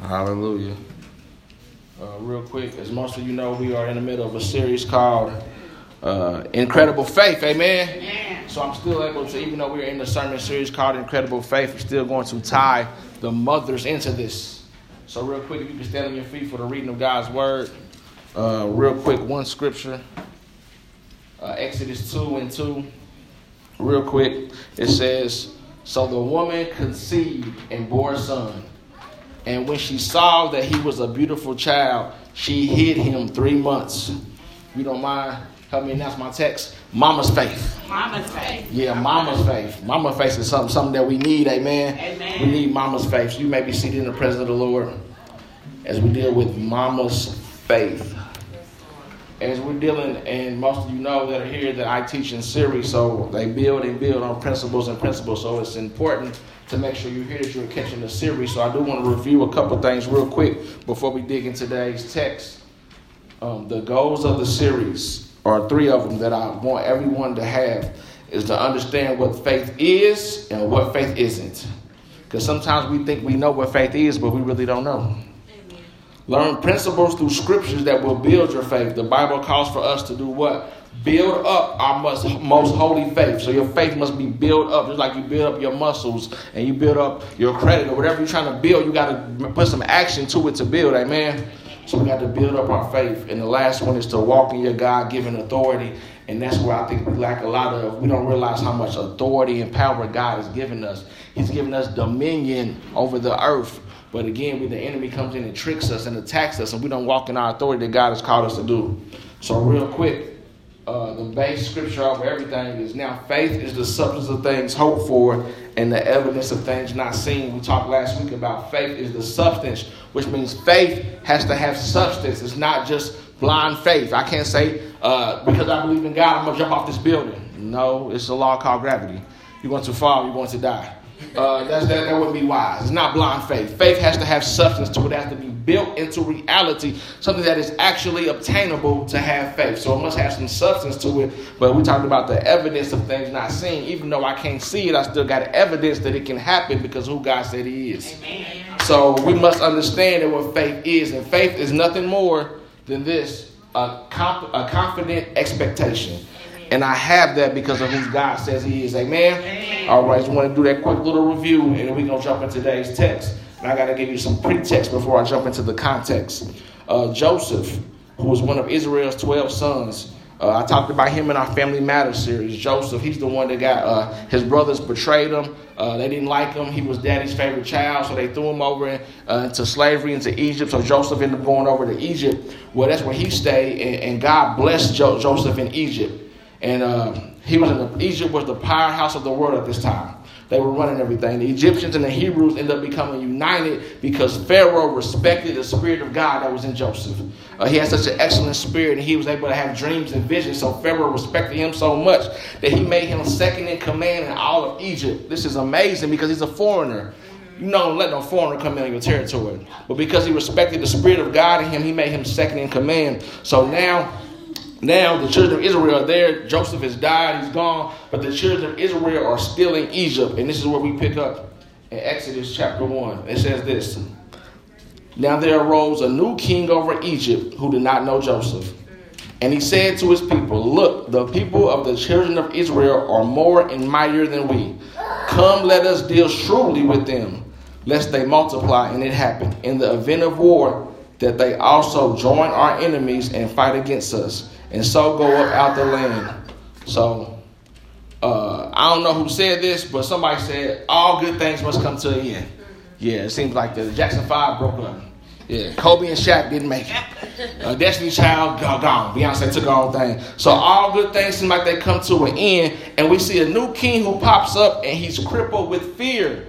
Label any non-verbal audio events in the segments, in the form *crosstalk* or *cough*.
Hallelujah. Uh, real quick, as most of you know, we are in the middle of a series called uh, Incredible Faith. Amen? Amen. So I'm still able to, even though we're in the sermon series called Incredible Faith, we're still going to tie the mothers into this. So, real quick, if you can stand on your feet for the reading of God's word. Uh, real quick, one scripture uh, Exodus 2 and 2. Real quick, it says, So the woman conceived and bore a son. And when she saw that he was a beautiful child, she hid him three months. You don't mind, help me announce my text. Mama's faith. Mama's faith. Yeah, mama's faith. Mama's faith is something, something that we need, amen. Amen. We need mama's faith. So you may be seated in the presence of the Lord as we deal with mama's faith. As we're dealing, and most of you know that are here that I teach in series, so they build and build on principles and principles. So it's important to make sure you hear that you're catching the series. So I do want to review a couple things real quick before we dig into today's text. Um, the goals of the series are three of them that I want everyone to have is to understand what faith is and what faith isn't. Because sometimes we think we know what faith is, but we really don't know. Learn principles through scriptures that will build your faith. The Bible calls for us to do what? Build up our most, most holy faith. So your faith must be built up, just like you build up your muscles and you build up your credit or whatever you're trying to build. You got to put some action to it to build. Amen. So we got to build up our faith. And the last one is to walk in your God given authority. And that's where I think we lack a lot of, we don't realize how much authority and power God has given us. He's given us dominion over the earth. But again, when the enemy comes in and tricks us and attacks us, and we don't walk in our authority that God has called us to do. So, real quick, uh, the base scripture of everything is now faith is the substance of things hoped for and the evidence of things not seen. We talked last week about faith is the substance, which means faith has to have substance. It's not just blind faith. I can't say uh, because I believe in God, I'm gonna jump off this building. No, it's a law called gravity. You're going to fall, you're going to die. Uh, that's, that, that wouldn't be wise. It's not blind faith. Faith has to have substance to it. It has to be built into reality, something that is actually obtainable to have faith. So it must have some substance to it. But we talked about the evidence of things not seen. Even though I can't see it, I still got evidence that it can happen because who God said He is. Amen. So we must understand that what faith is. And faith is nothing more than this a, comp- a confident expectation. And I have that because of who God says He is. Amen? Amen. All right, so I want to do that quick little review, and we're going to jump into today's text. And I got to give you some pretext before I jump into the context. Uh, Joseph, who was one of Israel's 12 sons, uh, I talked about him in our Family Matters series. Joseph, he's the one that got uh, his brothers betrayed him. Uh, they didn't like him. He was daddy's favorite child, so they threw him over in, uh, into slavery into Egypt. So Joseph ended up going over to Egypt. Well, that's where he stayed, and, and God blessed jo- Joseph in Egypt. And uh, he was in the, Egypt was the powerhouse of the world at this time. They were running everything. The Egyptians and the Hebrews ended up becoming united because Pharaoh respected the spirit of God that was in Joseph. Uh, he had such an excellent spirit, and he was able to have dreams and visions. So Pharaoh respected him so much that he made him second in command in all of Egypt. This is amazing because he's a foreigner. You don't let no foreigner come in your territory. But because he respected the spirit of God in him, he made him second in command. So now now the children of Israel are there. Joseph has died, he's gone, but the children of Israel are still in Egypt. And this is where we pick up in Exodus chapter 1. It says this Now there arose a new king over Egypt who did not know Joseph. And he said to his people, Look, the people of the children of Israel are more and mightier than we. Come, let us deal shrewdly with them, lest they multiply. And it happened in the event of war that they also join our enemies and fight against us and so go up out the land. So uh, I don't know who said this, but somebody said all good things must come to an end. Yeah, it seems like the Jackson Five broke up. Yeah, Kobe and Shaq didn't make it. Uh, Destiny Child gone. Beyonce took her own thing. So all good things seem like they come to an end, and we see a new king who pops up, and he's crippled with fear.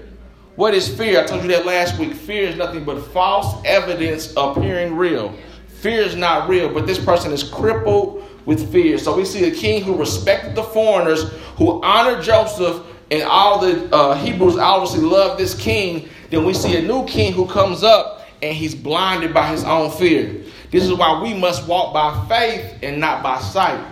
What is fear? I told you that last week. Fear is nothing but false evidence appearing real. Fear is not real, but this person is crippled with fear. So we see a king who respected the foreigners, who honored Joseph, and all the uh, Hebrews obviously love this king. Then we see a new king who comes up and he's blinded by his own fear. This is why we must walk by faith and not by sight.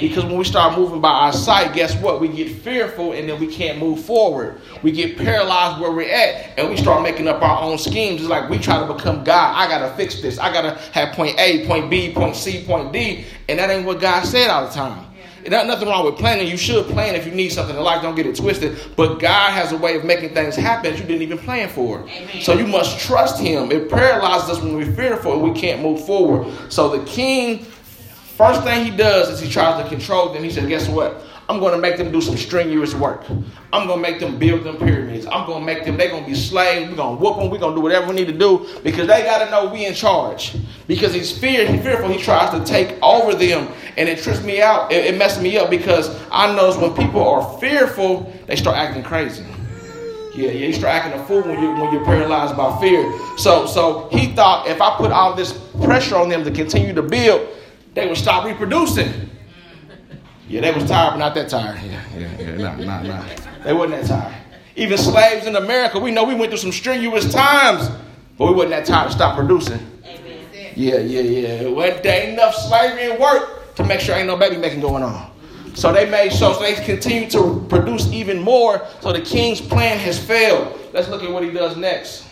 Because when we start moving by our sight, guess what? We get fearful and then we can't move forward. We get paralyzed where we're at and we start making up our own schemes. It's like we try to become God. I got to fix this. I got to have point A, point B, point C, point D. And that ain't what God said all the time. There's nothing wrong with planning. You should plan if you need something in life. Don't get it twisted. But God has a way of making things happen that you didn't even plan for. Amen. So you must trust Him. It paralyzes us when we're fearful and we can't move forward. So the king First thing he does is he tries to control them. He says, Guess what? I'm going to make them do some strenuous work. I'm going to make them build them pyramids. I'm going to make them, they're going to be slaves. We're going to whoop them. We're going to do whatever we need to do because they got to know we in charge. Because he's feared, he's fearful, he tries to take over them. And it trips me out. It, it messes me up because I notice when people are fearful, they start acting crazy. Yeah, yeah, you start acting a fool when you when you're paralyzed by fear. So so he thought if I put all this pressure on them to continue to build, they would stop reproducing. Yeah, they was tired, but not that tired. Yeah, yeah, yeah, nah, nah, nah. They wasn't that tired. Even slaves in America, we know we went through some strenuous times, but we wasn't that tired to stop producing. Yeah, yeah, yeah. Well, there ain't enough slavery and work to make sure ain't no baby making going on. So they made sure so they continue to produce even more. So the king's plan has failed. Let's look at what he does next.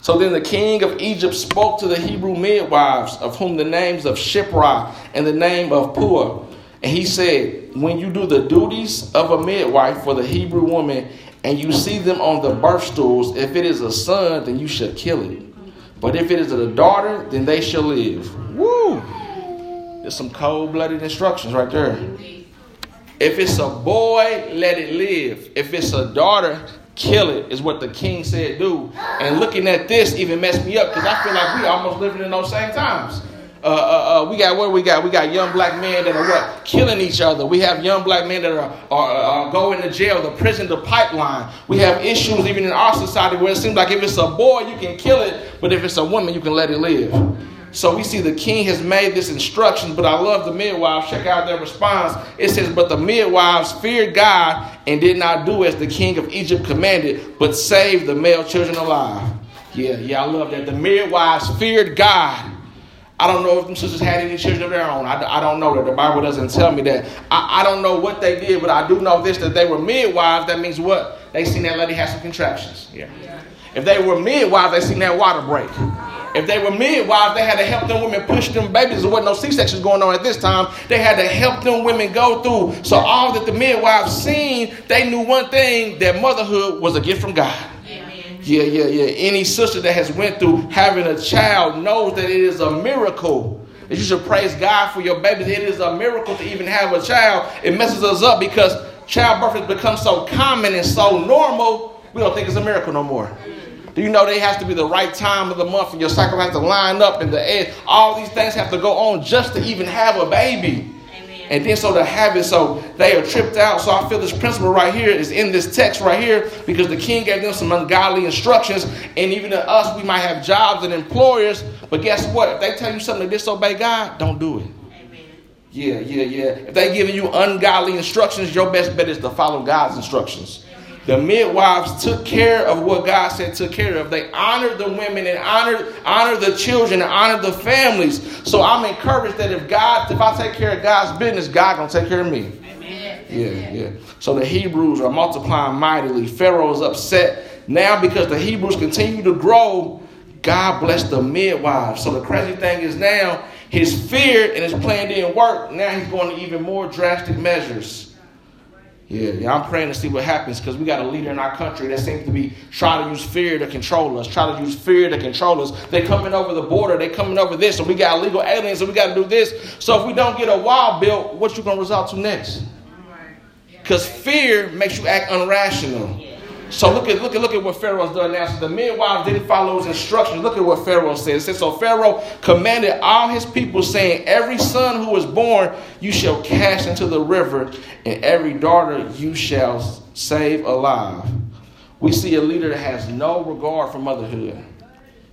So then the king of Egypt spoke to the Hebrew midwives, of whom the names of Shiphrah and the name of Puah. And he said, When you do the duties of a midwife for the Hebrew woman, and you see them on the birth stools, if it is a son, then you shall kill it. But if it is a daughter, then they shall live. Woo! There's some cold blooded instructions right there. If it's a boy, let it live. If it's a daughter, kill it is what the king said do. And looking at this even messed me up because I feel like we almost living in those same times. Uh, uh, uh, we got what we got? We got young black men that are what killing each other. We have young black men that are, are, are going to jail, the prison, the pipeline. We have issues even in our society where it seems like if it's a boy you can kill it, but if it's a woman you can let it live. So we see the king has made this instruction, but I love the midwives. Check out their response. It says, But the midwives feared God and did not do as the king of Egypt commanded, but saved the male children alive. Yeah, yeah, I love that. The midwives feared God. I don't know if them sisters had any children of their own. I, I don't know that. The Bible doesn't tell me that. I, I don't know what they did, but I do know this that they were midwives. That means what? They seen that lady have some contractions. Yeah. If they were midwives, they seen that water break. If they were midwives, they had to help them women push them babies. There wasn't no C-sections going on at this time. They had to help them women go through. So all that the midwives seen, they knew one thing: that motherhood was a gift from God. Yeah, yeah, yeah. Any sister that has went through having a child knows that it is a miracle. That you should praise God for your babies. It is a miracle to even have a child. It messes us up because childbirth has become so common and so normal, we don't think it's a miracle no more. Do you know they has to be the right time of the month and your cycle has to line up and the edge? All these things have to go on just to even have a baby. And then so to have it, so they are tripped out. So I feel this principle right here is in this text right here because the king gave them some ungodly instructions. And even to us, we might have jobs and employers, but guess what? If they tell you something to disobey God, don't do it. Yeah, yeah, yeah. If they giving you ungodly instructions, your best bet is to follow God's instructions. The midwives took care of what God said took care of. They honored the women and honored, honored the children and honored the families. So I'm encouraged that if God, if I take care of God's business, God gonna take care of me. Amen. Yeah, yeah. So the Hebrews are multiplying mightily. Pharaoh is upset now because the Hebrews continue to grow. God bless the midwives. So the crazy thing is now his fear and his plan didn't work. Now he's going to even more drastic measures. Yeah, yeah, I'm praying to see what happens because we got a leader in our country that seems to be trying to use fear to control us, trying to use fear to control us. They're coming over the border, they're coming over this, and we got illegal aliens, and we got to do this. So if we don't get a wall built, what you gonna result to next? Because fear makes you act unrational. So look at look at look at what Pharaoh's done now. So the midwives didn't follow his instructions. Look at what Pharaoh says. It says, So Pharaoh commanded all his people, saying, Every son who is born you shall cast into the river, and every daughter you shall save alive. We see a leader that has no regard for motherhood.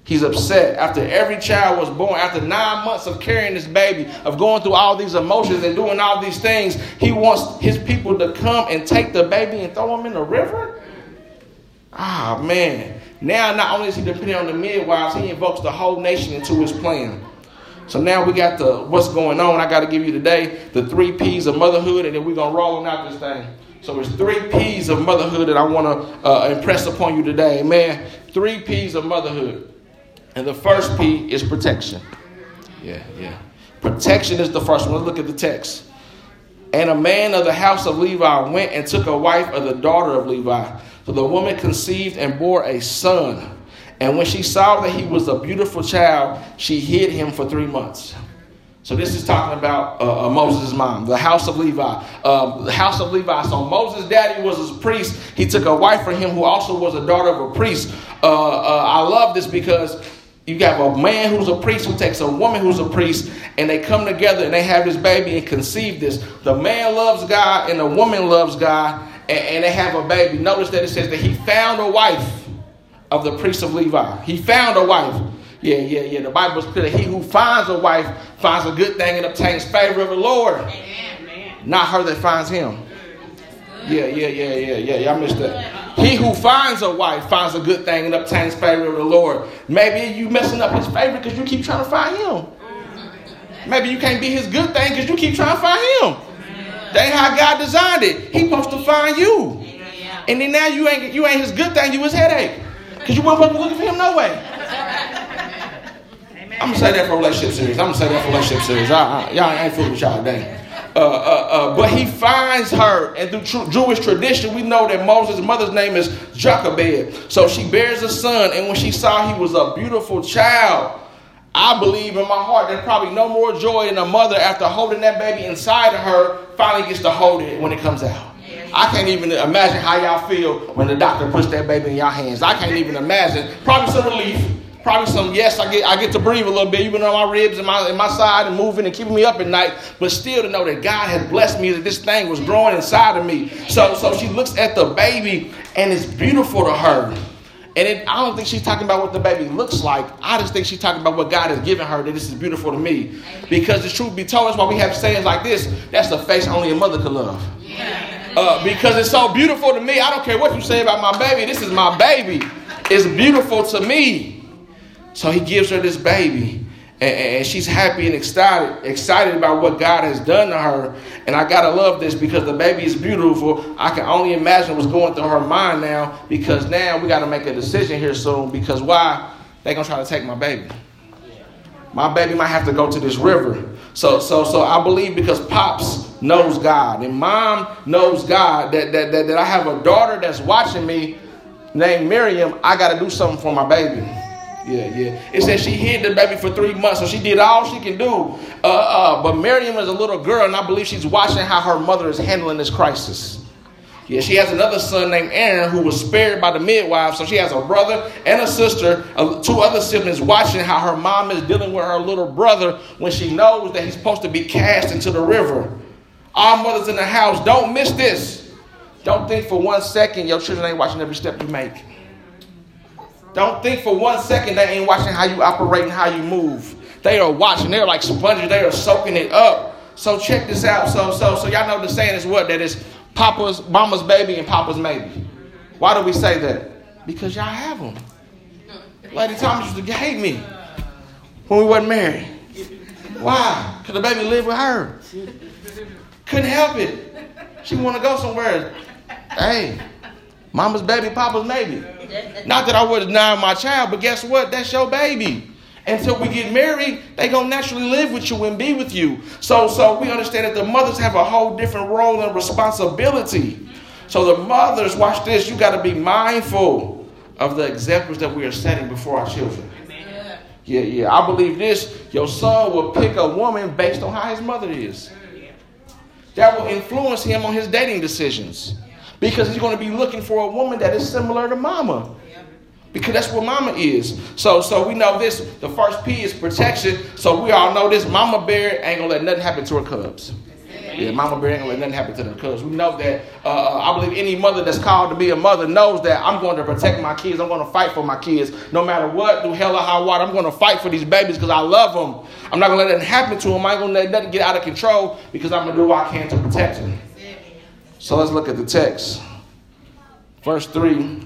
He's upset after every child was born, after nine months of carrying this baby, of going through all these emotions and doing all these things. He wants his people to come and take the baby and throw him in the river. Ah, man. Now, not only is he depending on the midwives, he invokes the whole nation into his plan. So now we got the what's going on. I got to give you today the three P's of motherhood, and then we're gonna roll on out this thing. So it's three P's of motherhood that I want to uh, impress upon you today. Man, three P's of motherhood, and the first P is protection. Yeah, yeah. Protection is the first one. Let's look at the text. And a man of the house of Levi went and took a wife of the daughter of Levi. So the woman conceived and bore a son. And when she saw that he was a beautiful child, she hid him for three months. So this is talking about uh, uh, Moses' mom, the house of Levi. Uh, the house of Levi. So Moses' daddy was a priest. He took a wife for him who also was a daughter of a priest. Uh, uh, I love this because you have a man who's a priest who takes a woman who's a priest, and they come together and they have this baby and conceive this. The man loves God and the woman loves God, and, and they have a baby. Notice that it says that he found a wife of the priest of Levi. He found a wife. Yeah, yeah, yeah. The Bible is clear. that He who finds a wife finds a good thing and obtains favor of the Lord. Amen. Not her that finds him. Yeah, yeah, yeah, yeah, yeah. Y'all missed that. He who finds a wife finds a good thing and obtains favor of the Lord. Maybe you messing up his favor because you keep trying to find him. Maybe you can't be his good thing because you keep trying to find him. That ain't how God designed it. He supposed to find you. And then now you ain't you ain't his good thing, you his headache. Because you weren't supposed to be looking for him no way. I'm gonna say that for relationship series. I'm gonna say that for relationship series. I, I, y'all ain't fooling with y'all today. Uh, uh, uh, but he finds her, and through tr- Jewish tradition, we know that Moses' mother's name is Jochebed. So she bears a son, and when she saw he was a beautiful child, I believe in my heart there's probably no more joy in a mother after holding that baby inside of her finally gets to hold it when it comes out. I can't even imagine how y'all feel when the doctor puts that baby in your hands. I can't even imagine. Probably some relief. Probably some yes, I get I get to breathe a little bit, even though my ribs and my in my side and moving and keeping me up at night. But still to know that God has blessed me that this thing was growing inside of me. So so she looks at the baby and it's beautiful to her. And it, I don't think she's talking about what the baby looks like. I just think she's talking about what God has given her, that this is beautiful to me. Because the truth be told, that's why we have sayings like this that's the face only a mother could love. Uh, because it's so beautiful to me. I don't care what you say about my baby. This is my baby. It's beautiful to me. So he gives her this baby. And, she's happy and excited, excited about what God has done to her. And I gotta love this because the baby is beautiful. I can only imagine what's going through her mind now because now we gotta make a decision here soon. Because why? They gonna try to take my baby. My baby might have to go to this river. So so so I believe because pops knows God and mom knows God that that, that, that I have a daughter that's watching me named Miriam, I gotta do something for my baby. Yeah, yeah. It says she hid the baby for three months, so she did all she can do. Uh, uh, but Miriam is a little girl, and I believe she's watching how her mother is handling this crisis. Yeah, she has another son named Aaron who was spared by the midwife. So she has a brother and a sister, uh, two other siblings, watching how her mom is dealing with her little brother when she knows that he's supposed to be cast into the river. All mothers in the house, don't miss this. Don't think for one second your children ain't watching every step you make. Don't think for one second they ain't watching how you operate and how you move. They are watching. They're like sponges. They are soaking it up. So check this out. So so so y'all know the saying is what? That is Papa's, Mama's baby and Papa's maybe. Why do we say that? Because y'all have them. Lady Thomas used to hate me when we wasn't married. Why? Because the baby lived with her. Couldn't help it. She want to go somewhere. Hey, Mama's baby, Papa's maybe. Not that I would deny my child, but guess what? That's your baby until we get married, they gonna naturally live with you and be with you. So, so we understand that the mothers have a whole different role and responsibility. So the mothers, watch this, you got to be mindful of the examples that we are setting before our children. Yeah, yeah. I believe this. Your son will pick a woman based on how his mother is. That will influence him on his dating decisions. Because he's going to be looking for a woman that is similar to mama because that's what mama is. So so we know this. The first P is protection. So we all know this. Mama bear ain't gonna let nothing happen to her cubs. Yeah, mama bear ain't gonna let nothing happen to them cubs. We know that. Uh, uh, I believe any mother that's called to be a mother knows that I'm going to protect my kids. I'm going to fight for my kids, no matter what, through hell or high water. I'm going to fight for these babies because I love them. I'm not gonna let nothing happen to them. I ain't gonna let nothing get out of control because I'm gonna do what I can to protect them. So let's look at the text. Verse three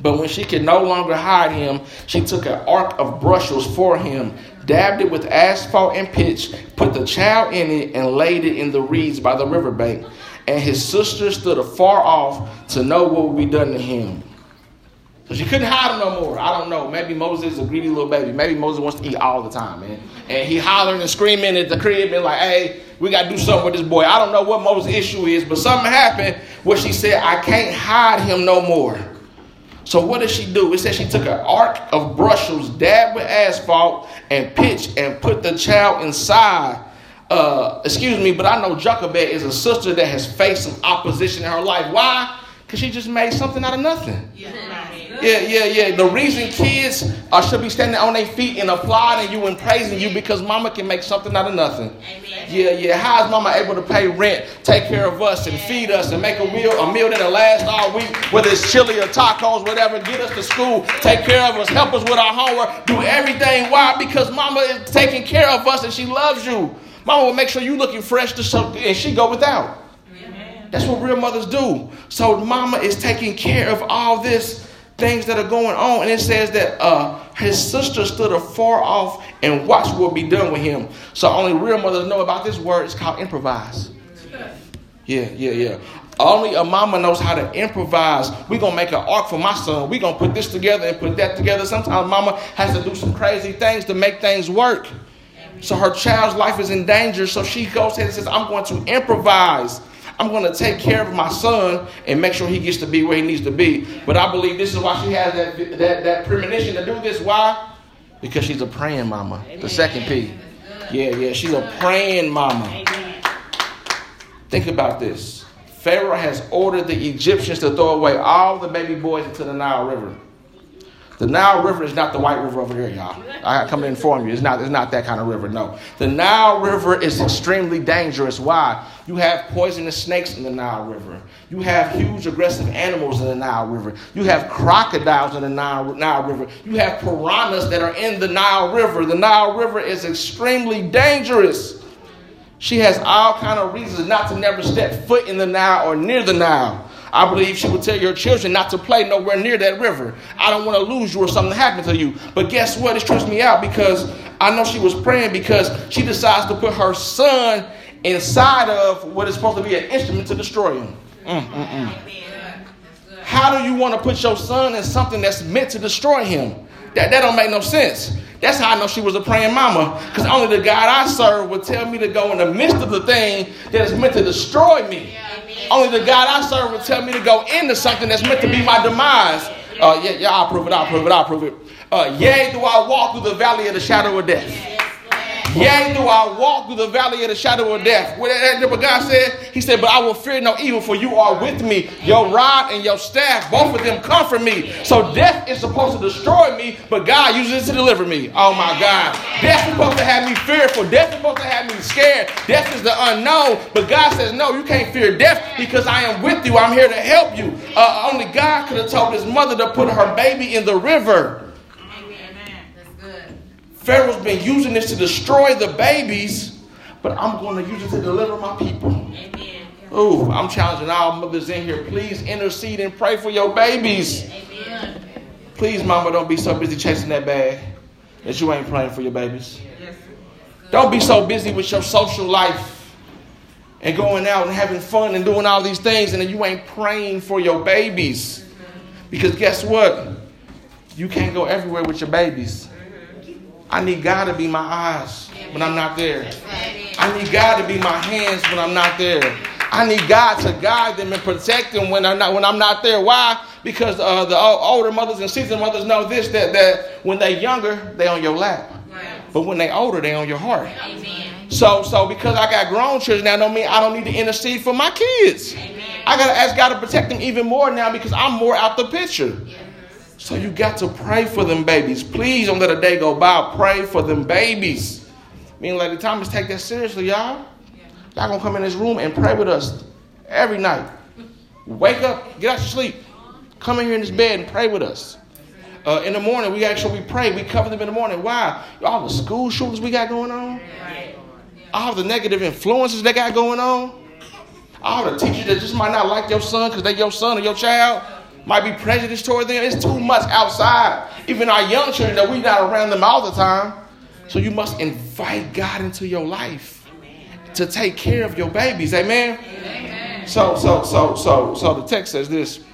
But when she could no longer hide him, she took an ark of bulrushes for him, dabbed it with asphalt and pitch, put the child in it, and laid it in the reeds by the riverbank. And his sister stood afar off to know what would be done to him. She couldn't hide him no more. I don't know. Maybe Moses is a greedy little baby. Maybe Moses wants to eat all the time, man. And he hollering and screaming at the crib and like, hey, we got to do something with this boy. I don't know what Moses' issue is, but something happened where she said, I can't hide him no more. So what did she do? It said she took an ark of bulrushes, dabbed with asphalt and pitch, and put the child inside. Uh, excuse me, but I know Jochebed is a sister that has faced some opposition in her life. Why? Because she just made something out of nothing. Yeah. Yeah, yeah, yeah. The reason kids uh, should be standing on their feet and applauding you and praising you because mama can make something out of nothing. Amen. Yeah, yeah. How is mama able to pay rent, take care of us, and feed us, and make a meal, a meal that'll last all week, whether it's chili or tacos, whatever, get us to school, take care of us, help us with our homework, do everything. Why? Because mama is taking care of us and she loves you. Mama will make sure you looking fresh to something, and she go without. That's what real mothers do. So mama is taking care of all this things that are going on. And it says that uh, his sister stood afar off and watched what be done with him. So only real mothers know about this word. It's called improvise. Yeah, yeah, yeah. Only a mama knows how to improvise. We're going to make an ark for my son. We're going to put this together and put that together. Sometimes mama has to do some crazy things to make things work. So her child's life is in danger. So she goes ahead and says, I'm going to improvise. I'm going to take care of my son and make sure he gets to be where he needs to be. But I believe this is why she has that, that, that premonition to do this. Why? Because she's a praying mama. Amen. The second P. Yeah, yeah. She's a praying mama. Amen. Think about this. Pharaoh has ordered the Egyptians to throw away all the baby boys into the Nile River. The Nile River is not the white river over here, y'all. I come to inform you. It's not, it's not that kind of river, no. The Nile River is extremely dangerous. Why? You have poisonous snakes in the Nile River. You have huge aggressive animals in the Nile River. You have crocodiles in the Nile, Nile River. You have piranhas that are in the Nile River. The Nile River is extremely dangerous. She has all kind of reasons not to never step foot in the Nile or near the Nile. I believe she would tell your children not to play nowhere near that river. I don't want to lose you or something happen to you. But guess what? It trips me out because I know she was praying because she decides to put her son inside of what is supposed to be an instrument to destroy him. Mm, mm, mm. How do you want to put your son in something that's meant to destroy him? That, that don't make no sense. That's how I know she was a praying mama. Because only the God I serve would tell me to go in the midst of the thing that is meant to destroy me. Only the God I serve would tell me to go into something that's meant to be my demise. Uh, yeah, yeah, I'll prove it, I'll prove it, I'll prove it. Uh, yea, do I walk through the valley of the shadow of death. Yea, do I walk through the valley of the shadow of death. What, what God said? He said, But I will fear no evil, for you are with me. Your rod and your staff, both of them comfort me. So death is supposed to destroy me, but God uses it to deliver me. Oh my God. Death is supposed to have me fearful. Death is supposed to have me scared. Death is the unknown. But God says, No, you can't fear death because I am with you. I'm here to help you. Uh, only God could have told his mother to put her baby in the river. Pharaoh's been using this to destroy the babies, but I'm going to use it to deliver my people. Amen. Oh, I'm challenging all mothers in here. Please intercede and pray for your babies. Amen. Please, mama, don't be so busy chasing that bag that you ain't praying for your babies. Don't be so busy with your social life and going out and having fun and doing all these things and then you ain't praying for your babies. Because guess what? You can't go everywhere with your babies. I need God to be my eyes when I'm not there. I need God to be my hands when I'm not there. I need God to guide them and protect them when I'm not when I'm not there. Why? Because uh, the older mothers and seasoned mothers know this that that when they're younger, they're on your lap, but when they older, they're on your heart. Amen. So so because I got grown children now, don't mean I don't need to intercede for my kids. Amen. I gotta ask God to protect them even more now because I'm more out the picture. Yeah. So you got to pray for them babies. Please don't let a day go by. Pray for them babies. Me and Lady Thomas take that seriously, y'all. Y'all gonna come in this room and pray with us every night. Wake up, get out your sleep. Come in here in this bed and pray with us. Uh, in the morning, we actually we pray. We cover them in the morning. Why? All the school shootings we got going on. All the negative influences they got going on. All the teachers that just might not like your son because they your son or your child. Might be prejudiced toward them. It's too much outside. Even our young children that we're not around them all the time. So you must invite God into your life to take care of your babies. Amen. Amen. So so so so so the text says this.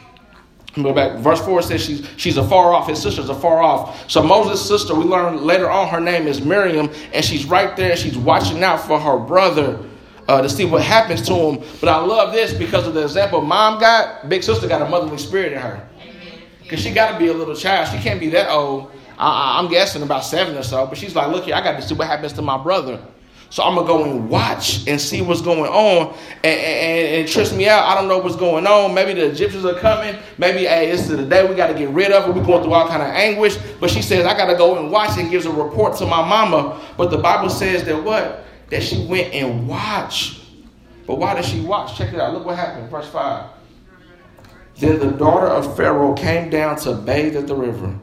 Go back. Verse 4 says she's, she's afar off. His sister's afar off. So Moses' sister, we learn later on, her name is Miriam, and she's right there. She's watching out for her brother uh, to see what happens to him. But I love this because of the example mom got. Big sister got a motherly spirit in her. Because she got to be a little child. She can't be that old. I, I'm guessing about seven or so. But she's like, look here, I got to see what happens to my brother. So I'm gonna go and watch and see what's going on, and, and, and trips me out. I don't know what's going on. Maybe the Egyptians are coming. Maybe hey, this is the day we got to get rid of it. We're going through all kind of anguish. But she says I got to go and watch and gives a report to my mama. But the Bible says that what? That she went and watched. But why did she watch? Check it out. Look what happened. Verse five. Then the daughter of Pharaoh came down to bathe at the river,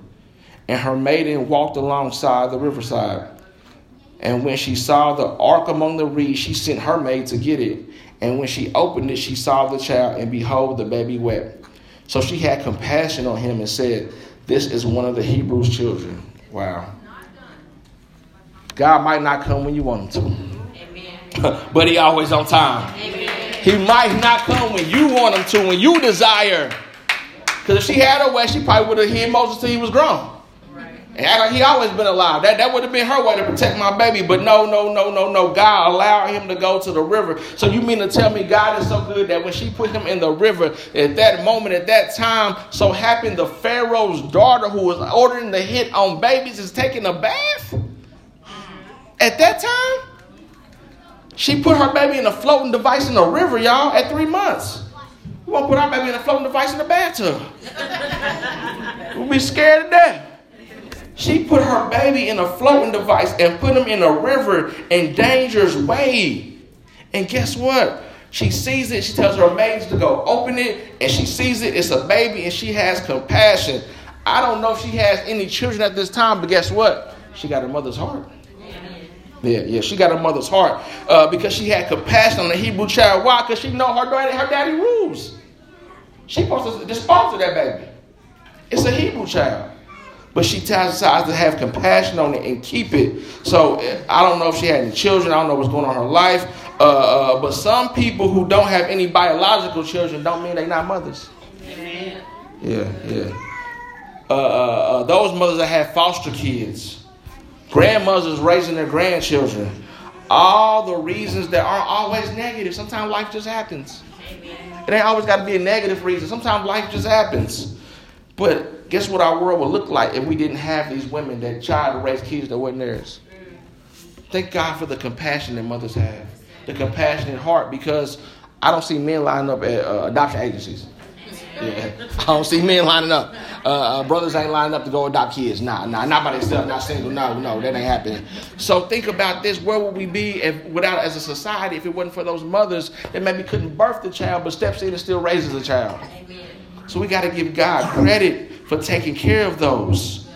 and her maiden walked alongside the riverside. And when she saw the ark among the reeds, she sent her maid to get it. And when she opened it, she saw the child, and behold, the baby wept. So she had compassion on him and said, This is one of the Hebrews' children. Wow. God might not come when you want him to, *laughs* but he always on time. Amen. He might not come when you want him to, when you desire. Because if she had her way, she probably would have hid Moses till he was grown. And act like he always been alive. That, that would have been her way to protect my baby. But no, no, no, no, no. God allowed him to go to the river. So you mean to tell me God is so good that when she put him in the river, at that moment, at that time, so happened the Pharaoh's daughter who was ordering the hit on babies is taking a bath? Mm-hmm. At that time? She put her baby in a floating device in the river, y'all, at three months. We won't put our baby in a floating device in the bathtub. we'll be scared to death. She put her baby in a floating device and put him in a river in dangerous way. And guess what? She sees it. She tells her maids to go open it, and she sees it. It's a baby, and she has compassion. I don't know if she has any children at this time, but guess what? She got her mother's heart. Yeah, yeah, she got her mother's heart uh, because she had compassion on the Hebrew child. Why? Because she know her daddy, her daddy rules. She supposed to dispose of that baby. It's a Hebrew child but she decides to have compassion on it and keep it. So I don't know if she had any children. I don't know what's going on in her life. Uh, uh, but some people who don't have any biological children don't mean they're not mothers. Amen. Yeah, yeah. Uh, uh, uh, those mothers that have foster kids, grandmothers raising their grandchildren, all the reasons that aren't always negative. Sometimes life just happens. It ain't always got to be a negative reason. Sometimes life just happens. But guess what our world would look like if we didn't have these women that tried to raise kids that weren't theirs? Thank God for the compassion that mothers have, the compassionate heart, because I don't see men lining up at uh, adoption agencies. Yeah. *laughs* I don't see men lining up. Uh, uh, brothers ain't lining up to go adopt kids. Nah, nah, not by themselves, not single. No, no, that ain't happening. So think about this: where would we be if, without, as a society, if it wasn't for those mothers that maybe couldn't birth the child, but steps in and still raises the child? Amen. So we got to give God credit for taking care of those.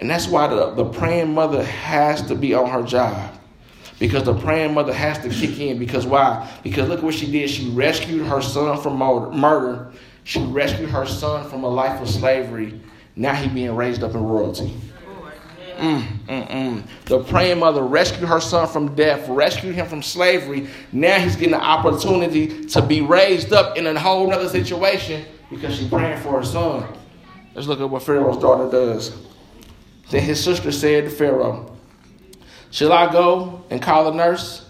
And that's why the, the praying mother has to be on her job. Because the praying mother has to kick in. Because why? Because look what she did. She rescued her son from murder. She rescued her son from a life of slavery. Now he being raised up in royalty. Mm, mm, mm. The praying mother rescued her son from death, rescued him from slavery. Now he's getting the opportunity to be raised up in a whole other situation because she's praying for her son. Let's look at what Pharaoh's daughter does. Then his sister said to Pharaoh, Shall I go and call a nurse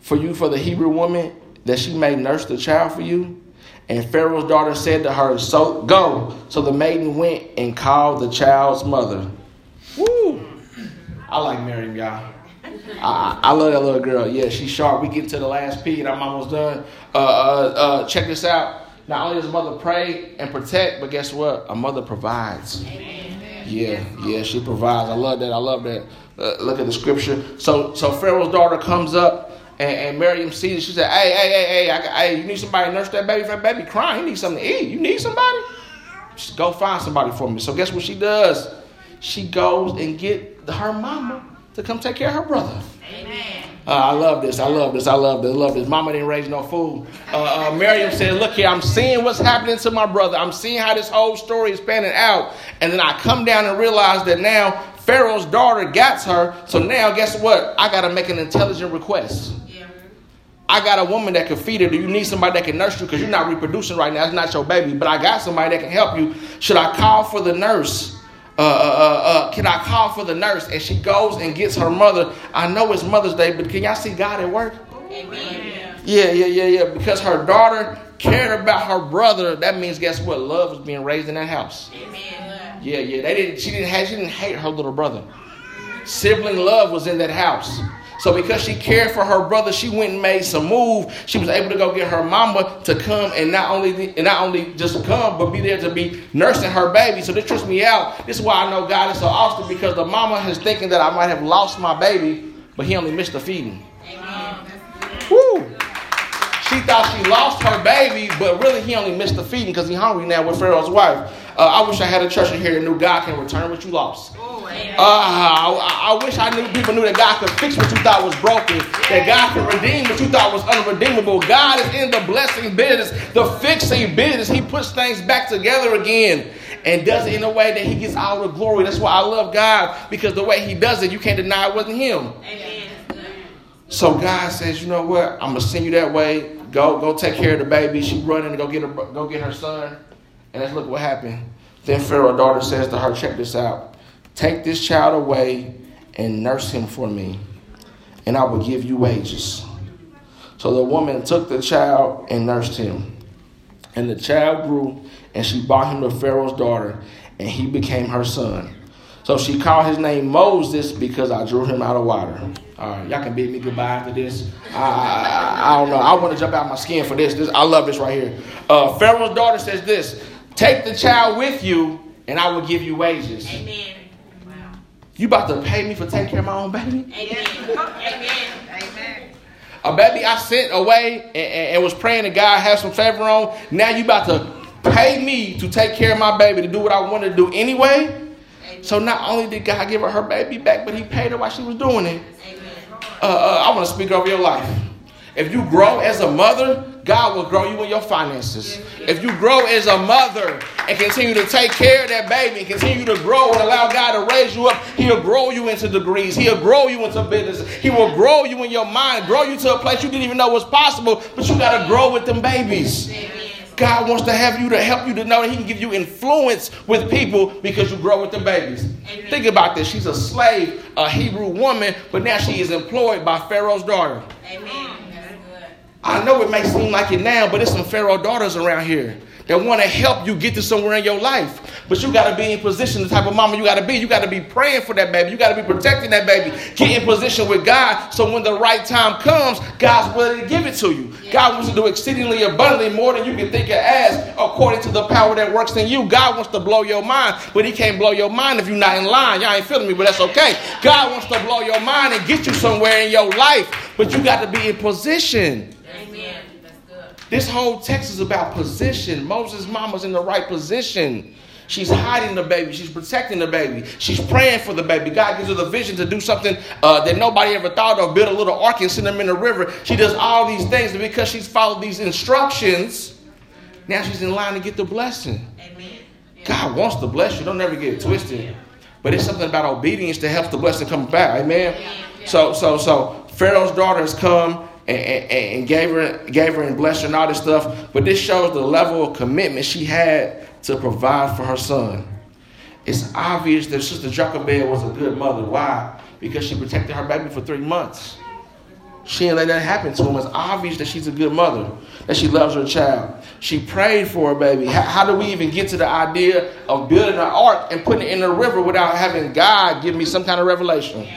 for you for the Hebrew woman that she may nurse the child for you? And Pharaoh's daughter said to her, So go. So the maiden went and called the child's mother. Woo! I like Miriam, y'all. I, I, love that little girl. Yeah, she's sharp. We get to the last P and I'm almost done. Uh, uh, uh, check this out. Not only does a mother pray and protect, but guess what? A mother provides. Amen. Yeah, yeah, she provides. I love that. I love that. Uh, look at the scripture. So, so Pharaoh's daughter comes up, and, and Miriam sees it. She said, "Hey, hey, hey, hey, I, hey, you need somebody to nurse that baby. If that baby crying, he needs something to eat. You need somebody. Just go find somebody for me." So, guess what she does? She goes and get her mama to come take care of her brother. Uh, I love this. I love this. I love this. I love this. Mama didn't raise no fool. Uh, uh, Miriam said, Look here, I'm seeing what's happening to my brother. I'm seeing how this whole story is panning out. And then I come down and realize that now Pharaoh's daughter gets her. So now, guess what? I got to make an intelligent request. I got a woman that can feed her. Do you need somebody that can nurse you? Because you're not reproducing right now. It's not your baby. But I got somebody that can help you. Should I call for the nurse? Uh, uh, uh, uh, can I call for the nurse? And she goes and gets her mother. I know it's Mother's Day, but can y'all see God at work? Amen. Yeah, yeah, yeah, yeah. Because her daughter cared about her brother. That means, guess what? Love was being raised in that house. Amen. Yeah, yeah. They didn't. She didn't. Have, she didn't hate her little brother. Sibling love was in that house. So because she cared for her brother, she went and made some move. She was able to go get her mama to come and not only and not only just come, but be there to be nursing her baby. So this trips me out. This is why I know God is so awesome because the mama is thinking that I might have lost my baby, but he only missed the feeding. She thought she lost her baby, but really he only missed the feeding because he's hungry now with Pharaoh's wife. Uh, I wish I had a church in here that knew God can return what you lost. Uh, I, I, wish I knew people knew that God could fix what you thought was broken, that God could redeem what you thought was unredeemable. God is in the blessing business, the fixing business. He puts things back together again and does it in a way that He gets all the glory. That's why I love God because the way He does it, you can't deny it wasn't Him. Amen. So God says, you know what? I'm gonna send you that way. Go, go take care of the baby. She running to go get her, go get her son. And let's look what happened. Then Pharaoh's daughter says to her, check this out. Take this child away and nurse him for me, and I will give you wages. So the woman took the child and nursed him. And the child grew, and she brought him to Pharaoh's daughter, and he became her son. So she called his name Moses because I drew him out of water. All right, y'all can bid me goodbye after this. I, I, I don't know. I want to jump out my skin for this. this I love this right here. Uh, Pharaoh's daughter says this Take the child with you, and I will give you wages. Amen. You about to pay me for taking care of my own baby? Amen. Amen. A baby I sent away and, and, was praying to God have some favor on. Now you about to pay me to take care of my baby to do what I wanted to do anyway. Amen. So not only did God give her her baby back, but He paid her while she was doing it. Uh, uh, I want to speak over your life. If you grow as a mother, God will grow you in your finances. If you grow as a mother and continue to take care of that baby continue to grow and allow God to raise you up, He'll grow you into degrees. He'll grow you into business. He will grow you in your mind, grow you to a place you didn't even know was possible, but you got to grow with them babies. God wants to have you to help you to know that He can give you influence with people because you grow with the babies. Amen. Think about this. She's a slave, a Hebrew woman, but now she is employed by Pharaoh's daughter. Amen. I know it may seem like it now, but there's some Pharaoh daughters around here that want to help you get to somewhere in your life. But you got to be in position, the type of mama you got to be. You got to be praying for that baby. You got to be protecting that baby. Get in position with God so when the right time comes, God's willing to give it to you. God wants to do exceedingly abundantly more than you can think or ask according to the power that works in you. God wants to blow your mind, but He can't blow your mind if you're not in line. Y'all ain't feeling me, but that's okay. God wants to blow your mind and get you somewhere in your life, but you got to be in position. This whole text is about position. Moses' mama's in the right position. She's hiding the baby. She's protecting the baby. She's praying for the baby. God gives her the vision to do something uh, that nobody ever thought of. Build a little ark and send them in the river. She does all these things, and because she's followed these instructions, now she's in line to get the blessing. Amen. God wants to bless you. Don't ever get it twisted. But it's something about obedience that helps the blessing come back. Amen. So, so, so Pharaoh's daughter has come and, and, gave her gave her and blessed her and all this stuff. But this shows the level of commitment she had to provide for her son. It's obvious that Sister Jochebed was a good mother. Why? Because she protected her baby for three months. She didn't let that happen to him. It's obvious that she's a good mother, that she loves her child. She prayed for her baby. How, how do we even get to the idea of building an ark and putting it in the river without having God give me some kind of revelation?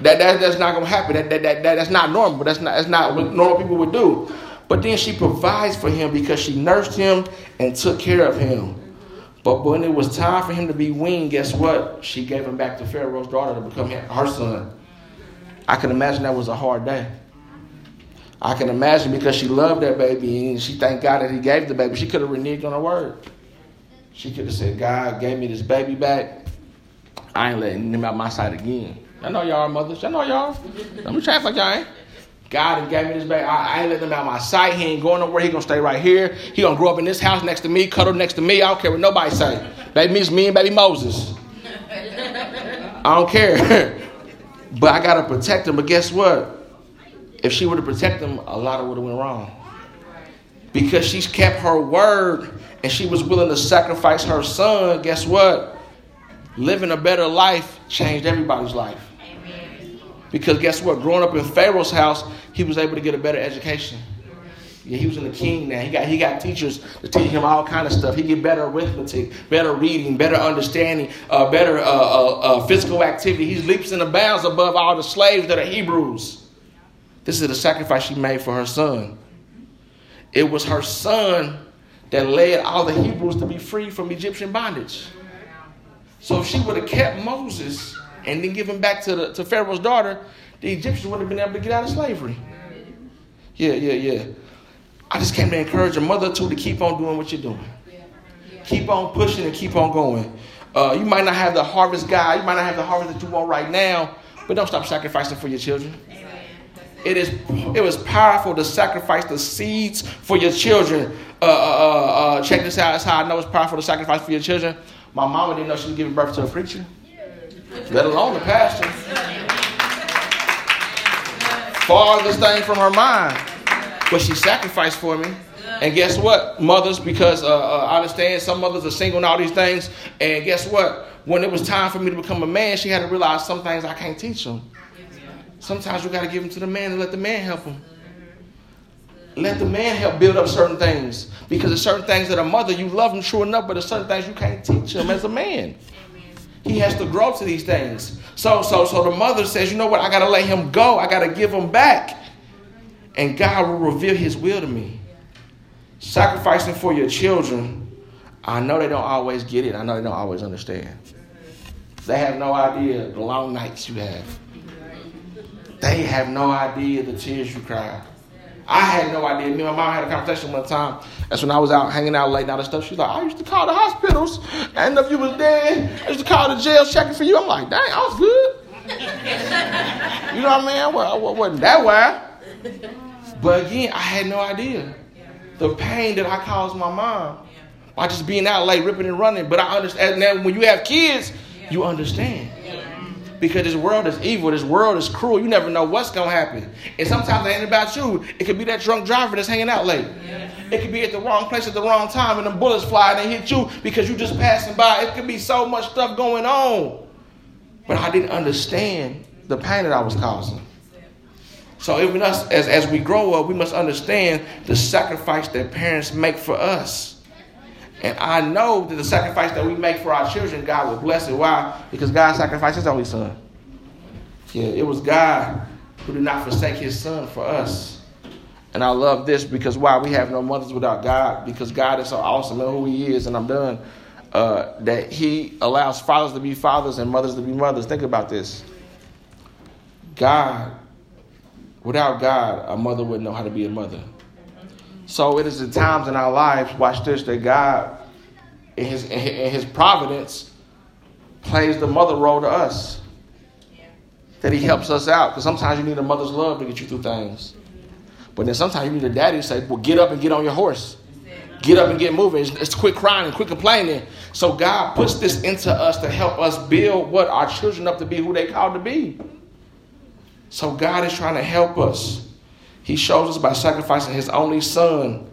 That, that that's not gonna happen. That, that, that, that that's not normal. That's not that's not what normal people would do. But then she provides for him because she nursed him and took care of him. But when it was time for him to be weaned, guess what? She gave him back to Pharaoh's daughter to become her son. I can imagine that was a hard day. I can imagine because she loved that baby and she thanked God that He gave the baby. She could have reneged on her word. She could have said, God gave me this baby back. I ain't letting him out my sight again. I know y'all mothers. I know y'all. I'm trying like y'all ain't. God and gave me this baby. I, I ain't letting him out my sight. He ain't going nowhere. He gonna stay right here. He gonna grow up in this house next to me, cuddle next to me. I don't care what nobody say. Baby, it's me and baby Moses. I don't care. *laughs* but I gotta protect him. But guess what? If she would have protected him, a lot of would have went wrong. Because she's kept her word and she was willing to sacrifice her son. Guess what? Living a better life changed everybody's life. Because guess what? Growing up in Pharaoh's house, he was able to get a better education. Yeah, he was in the king now. He got he got teachers to teach him all kind of stuff. He get better arithmetic, better reading, better understanding, uh, better uh, uh, uh, physical activity. He leaps in the bounds above all the slaves that are Hebrews. This is the sacrifice she made for her son. It was her son that led all the Hebrews to be free from Egyptian bondage. So if she would have kept Moses and then give him back to, the, to Pharaoh's daughter, the Egyptians wouldn't have been able to get out of slavery. Yeah, yeah, yeah. I just came to encourage a mother too to keep on doing what you're doing. Keep on pushing and keep on going. Uh, you might not have the harvest guy, you might not have the harvest that you want right now, but don't stop sacrificing for your children. It is it was powerful to sacrifice the seeds for your children. Uh, uh, uh, uh check this out. That's how I know it's powerful to sacrifice for your children. My mama didn't know she was giving birth to a preacher let alone the pastor. Farthest thing from her mind. But she sacrificed for me. And guess what, mothers? Because uh, uh, I understand some mothers are single and all these things. And guess what? When it was time for me to become a man, she had to realize some things I can't teach them. Sometimes you got to give them to the man and let the man help them. Let the man help build up certain things. Because there's certain things that a mother, you love them true enough, but there's certain things you can't teach them as a man. He has to grow to these things. So, so, so the mother says, you know what? I got to let him go. I got to give him back. And God will reveal his will to me. Sacrificing for your children, I know they don't always get it. I know they don't always understand. They have no idea the long nights you have. They have no idea the tears you cry. I had no idea. Me and my mom had a conversation one time. That's when I was out hanging out late and all that stuff. She's like, I used to call the hospitals. And if you was dead, I used to call the jail checking for you. I'm like, dang, I was good. you know what I mean? Well, I wasn't that wild. But again, I had no idea the pain that I caused my mom by just being out late, ripping and running. But I understand now when you have kids, you understand because this world is evil. This world is cruel. You never know what's to happen. And sometimes it ain't about you. It could be that drunk driver that's hanging out late. It could be at the wrong place at the wrong time and the bullets fly and they hit you because you just passing by. It could be so much stuff going on. But I didn't understand the pain that I was causing. So even us, as, as we grow up, we must understand the sacrifice that parents make for us. And I know that the sacrifice that we make for our children, God will bless it. Why? Because God sacrificed his only son. Yeah, it was God who did not forsake his son for us. And I love this because why? We have no mothers without God because God is so awesome and who he is. And I'm done. Uh, that he allows fathers to be fathers and mothers to be mothers. Think about this. God, without God, a mother wouldn't know how to be a mother. So it is the times in our lives, watch this, that God, in his, in his providence, plays the mother role to us. That he helps us out. Because sometimes you need a mother's love to get you through things. But then sometimes you need a daddy to say, well, get up and get on your horse. Get up and get moving. It's, it's quit crying and quit complaining. So God puts this into us to help us build what our children up to be who they called to be. So God is trying to help us. He shows us by sacrificing his only son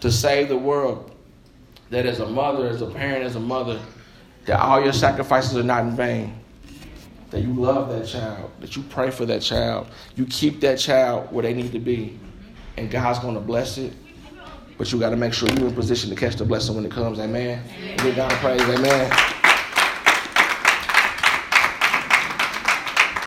to save the world. That as a mother, as a parent, as a mother, that all your sacrifices are not in vain. That you love that child, that you pray for that child, you keep that child where they need to be, and God's going to bless it. But you got to make sure you're in position to catch the blessing when it comes. Amen. Give God praise. Amen.